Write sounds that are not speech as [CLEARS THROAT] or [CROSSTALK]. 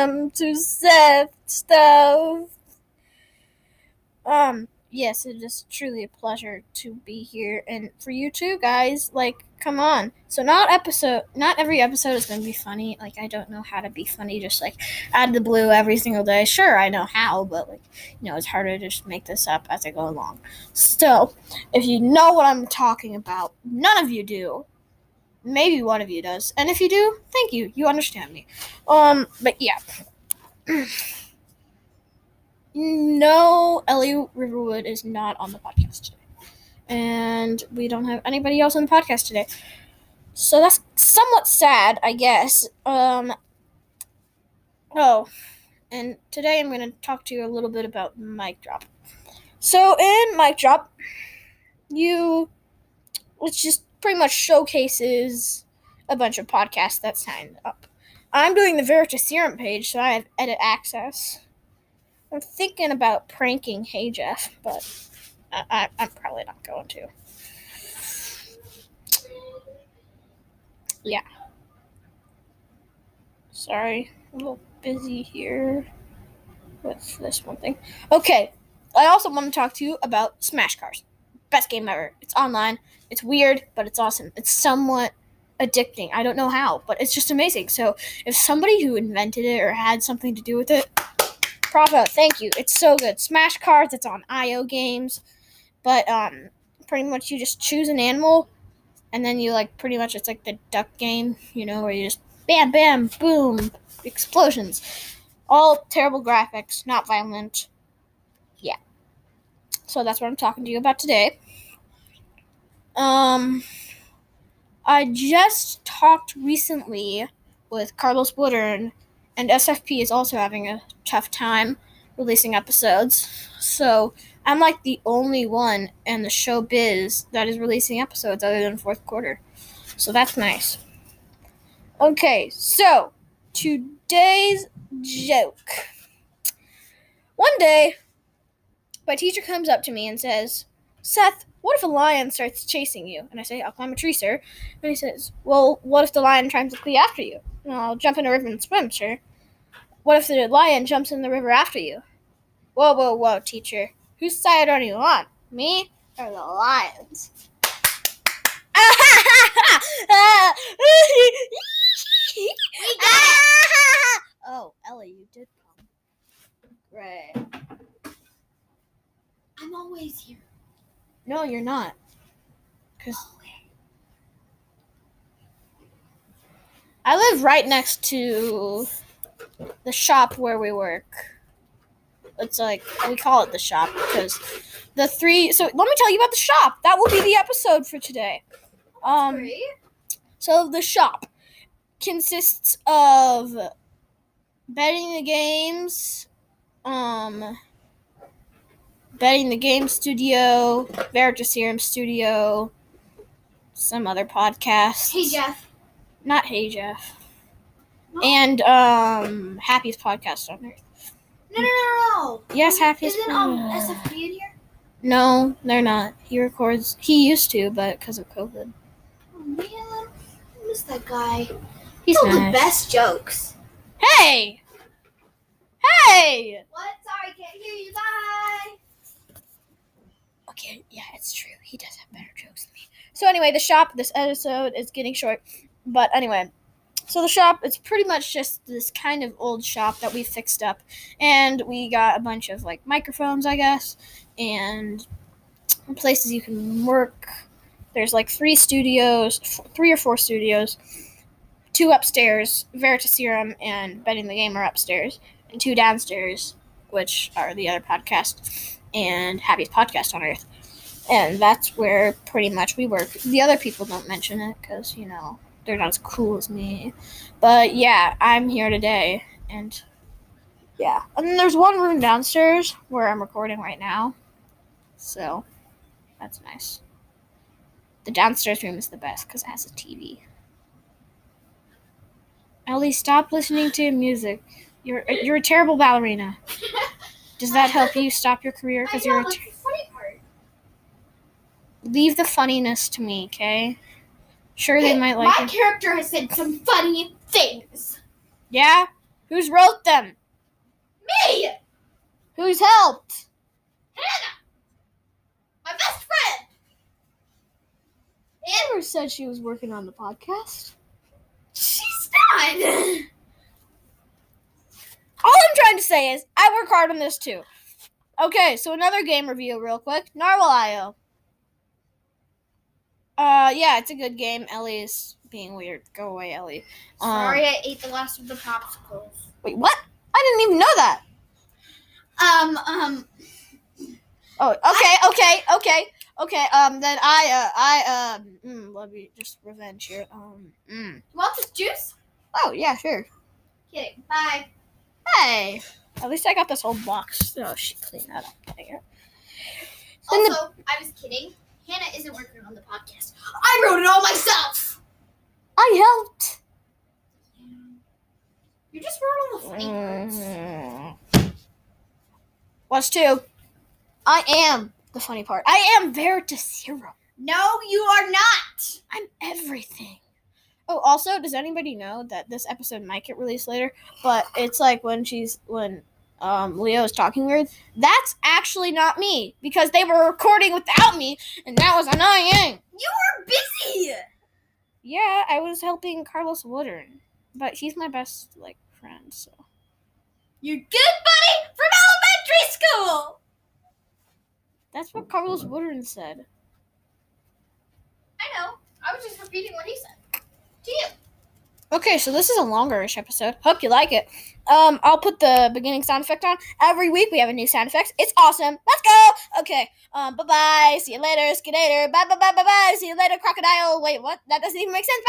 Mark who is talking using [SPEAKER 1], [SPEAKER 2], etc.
[SPEAKER 1] Welcome to Seth Stuff. Um, yes, it is truly a pleasure to be here, and for you too, guys. Like, come on. So, not episode, not every episode is going to be funny. Like, I don't know how to be funny, just like out of the blue every single day. Sure, I know how, but like, you know, it's harder to just make this up as I go along. Still, if you know what I'm talking about, none of you do. Maybe one of you does, and if you do, thank you. You understand me. Um, but yeah. [CLEARS THROAT] no, Ellie Riverwood is not on the podcast today. And we don't have anybody else on the podcast today. So that's somewhat sad, I guess. Um Oh, and today I'm going to talk to you a little bit about Mic Drop. So in Mic Drop, you it's just pretty much showcases a bunch of podcasts that signed up. I'm doing the Veritaserum page, so I have edit access. I'm thinking about pranking Hey Jeff, but I, I'm probably not going to. Yeah. Sorry, a little busy here with this one thing. Okay, I also want to talk to you about Smash Karts. Best game ever. It's online. It's weird, but it's awesome. It's somewhat addicting. I don't know how, but it's just amazing. So if somebody who invented it or had something to do with it, bravo, thank you. It's so good. Smash Karts. It's on IO games, but um, pretty much you just choose an animal, and then you like pretty much it's like the duck game, you know, where you just bam, bam, boom, explosions. All terrible graphics, not violent. So that's what I'm talking to you about today. Um, I just talked recently with Carlos Woodern, and SFP is also having a tough time releasing episodes. So I'm like the only one in the showbiz that is releasing episodes other than fourth quarter. So that's nice. Okay, so today's joke. One day, my teacher comes up to me and says, Seth, what if a lion starts chasing you? And I say, I'll climb a tree, sir. And he says, Well, what if the lion tries to flee after you? And I'll jump in a river and swim, sir. What if the lion jumps in the river after you? Whoa, whoa, whoa, teacher. Whose side are you on? Me or the lions? [LAUGHS] [LAUGHS] oh, Ellie, you did come. Great.
[SPEAKER 2] Always here.
[SPEAKER 1] No, you're not. Cause I live right next to the shop where we work. It's like we call it the shop because the three. So let me tell you about the shop. That will be the episode for today. Um, so the shop consists of betting the games, um, betting the game studio, Veritaserum studio, some other podcasts.
[SPEAKER 2] Hey Jeff.
[SPEAKER 1] Not Hey Jeff.
[SPEAKER 2] No.
[SPEAKER 1] And um, Happiest podcast on earth.
[SPEAKER 2] No, no, no, no.
[SPEAKER 1] Yes, Happiest. Podcast.
[SPEAKER 2] Isn't um SFP in here?
[SPEAKER 1] No, they're not. He records. He used to, but because of COVID,
[SPEAKER 2] Oh man, I miss that guy.
[SPEAKER 1] he's
[SPEAKER 2] Told
[SPEAKER 1] nice.
[SPEAKER 2] the best jokes.
[SPEAKER 1] Hey, hey.
[SPEAKER 2] What? Sorry, can't hear you. Bye.
[SPEAKER 1] Okay, yeah, it's true. He does have better jokes than me. So anyway, the shop. This episode is getting short, but anyway, so the shop. It's pretty much just this kind of old shop that we fixed up, and we got a bunch of like microphones, I guess, and places you can work. There's like three studios, f- three or four studios, two upstairs, Veritaserum and Betting the Game are upstairs, and two downstairs, which are the other podcast and Happiest Podcast on Earth. And that's where pretty much we work. The other people don't mention it because, you know, they're not as cool as me. But yeah, I'm here today. And yeah. And then there's one room downstairs where I'm recording right now. So that's nice. The downstairs room is the best because it has a TV. Ellie, stop listening to music. You're you're a terrible ballerina. Does that help you stop your career? Because you're a
[SPEAKER 2] that's funny part.
[SPEAKER 1] leave the funniness to me, okay? Sure, they
[SPEAKER 2] Hey,
[SPEAKER 1] might like
[SPEAKER 2] My
[SPEAKER 1] it.
[SPEAKER 2] character has said some funny things.
[SPEAKER 1] Yeah. Who's wrote them?
[SPEAKER 2] Me!
[SPEAKER 1] Who's helped?
[SPEAKER 2] Hannah! My best friend!
[SPEAKER 1] Amber said she was working on the podcast.
[SPEAKER 2] She's not! [LAUGHS]
[SPEAKER 1] Trying to say is I work hard on this too. Okay, so another game review real quick. Narwhale.io. Uh yeah, it's a good game. Ellie's being weird. Go away, Ellie. Um,
[SPEAKER 2] Sorry I ate the last of the popsicles.
[SPEAKER 1] Wait, what? I didn't even know that.
[SPEAKER 2] Um, um,
[SPEAKER 1] Oh, okay, okay, okay, okay. Um, then I, uh, I, um, mm, let me just revenge here. Um, mm.
[SPEAKER 2] you want this juice?
[SPEAKER 1] Oh yeah, sure.
[SPEAKER 2] Kidding. Bye.
[SPEAKER 1] Hey, at least I got this whole box. Oh, she cleaned that up. There. Then the-
[SPEAKER 2] Also, I was kidding. Hannah isn't working on the podcast. I wrote it all myself!
[SPEAKER 1] I helped.
[SPEAKER 2] You just wrote all the funny parts.
[SPEAKER 1] Mm. What's two? I am the funny part. I am Veritas Zero.
[SPEAKER 2] No, you are not!
[SPEAKER 1] I'm everything. Oh, also, does anybody know that this episode might get released later? But it's like when she's when um Leo is talking weird. That's actually not me because they were recording without me, and that was annoying.
[SPEAKER 2] You were busy!
[SPEAKER 1] Yeah, I was helping Carlos Woodern, but he's my best like friend. So
[SPEAKER 2] Your good buddy from elementary school!
[SPEAKER 1] that's what Carlos Woodern said.
[SPEAKER 2] I know. I was just repeating what he said.
[SPEAKER 1] Okay, so this is a longer-ish episode. Hope you like it. Um, I'll put the beginning sound effect on. Every week we have a new sound effect. It's awesome. Let's go. Okay. Um, bye bye. See you later, Skidator. Bye bye bye bye bye. See you later, crocodile. Wait, what? That doesn't even make sense.